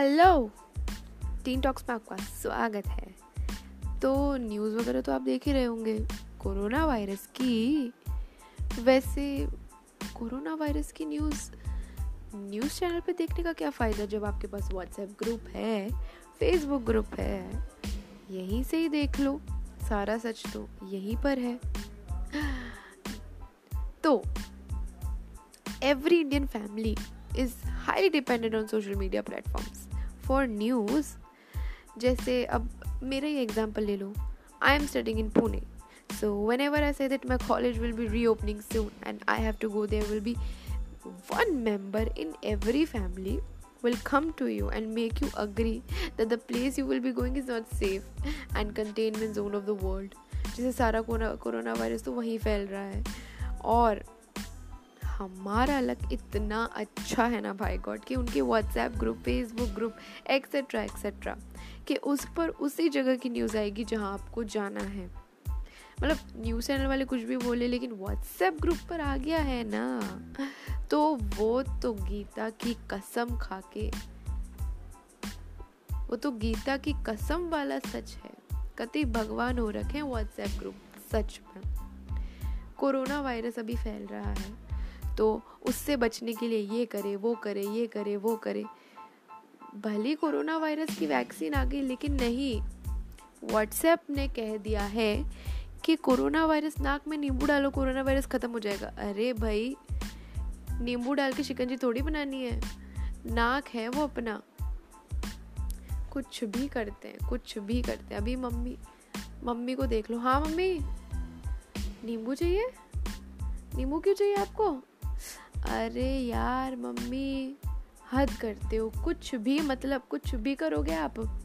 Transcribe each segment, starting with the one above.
Hello. Tin talks में आपका स्वागत है। तो न्यूज़ वगैरह तो आप देख ही रहे होंगे, कोरोना वायरस की। वैसे, कोरोना वायरस की न्यूज़ न्यूज़ चैनल पे देखने का क्या फ़ायदा जब आपके पास व्हाट्सएप ग्रुप है फेसबुक ग्रुप है? यहीं से ही देख लो, सारा सच तो यहीं पर है। तो every Indian family is highly dependent on social media platforms for news जैसे अब मेरा ही एग्ज़ाम्पल ले लो. I am studying in Pune so whenever I say that my college will be reopening soon and I have to go there will be one member in every family will come to you and make you agree that the place you will be going is not safe and containment zone of the world जैसे सारा corona virus तो वहीं फैल रहा है. और हमारा luck इतना अच्छा है ना भाई गॉड, कि उनके WhatsApp group Facebook group etcetera etcetera कि उस पर उसी जगह की न्यूज़ आएगी जहाँ आपको जाना है। मतलब न्यूज़ चैनल वाले कुछ भी बोले, लेकिन व्हाट्सएप ग्रुप पर आ गया है ना तो वो तो गीता की कसम खा के वो तो गीता की कसम वाला सच है। कति भगवान हो रखे हैं व्हाट्सएप ग्रुप सच में। कोरोना वायरस अभी फैल रहा है। तो उससे बचने के लिए ये करे, वो करे, ये करे, वो करे। भले कोरोना वायरस की वैक्सीन आ गई, लेकिन नहीं। व्हाट्सएप ने कह दिया है कि कोरोना वायरस नाक में नींबू डालो, कोरोना वायरस ख़त्म हो जाएगा। अरे भाई, नींबू डाल के शिकंजी थोड़ी बनानी है। नाक है वो अपना। कुछ भी करते हैं, कुछ भी करते हैं। अभी मम्मी मम्मी को देख लो। हाँ मम्मी, नींबू चाहिए? नींबू क्यों चाहिए आपको? अरे यार, मम्मी, हद करते हो। कुछ भी मतलब कुछ भी करोगे आप।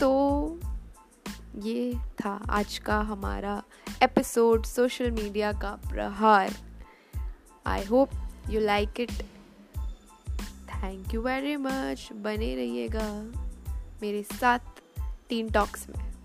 तो ये था आज का हमारा एपिसोड सोशल मीडिया का प्रहार। I hope you like it thank you very much बने रहिएगा मेरे साथ तीन टॉक्स में।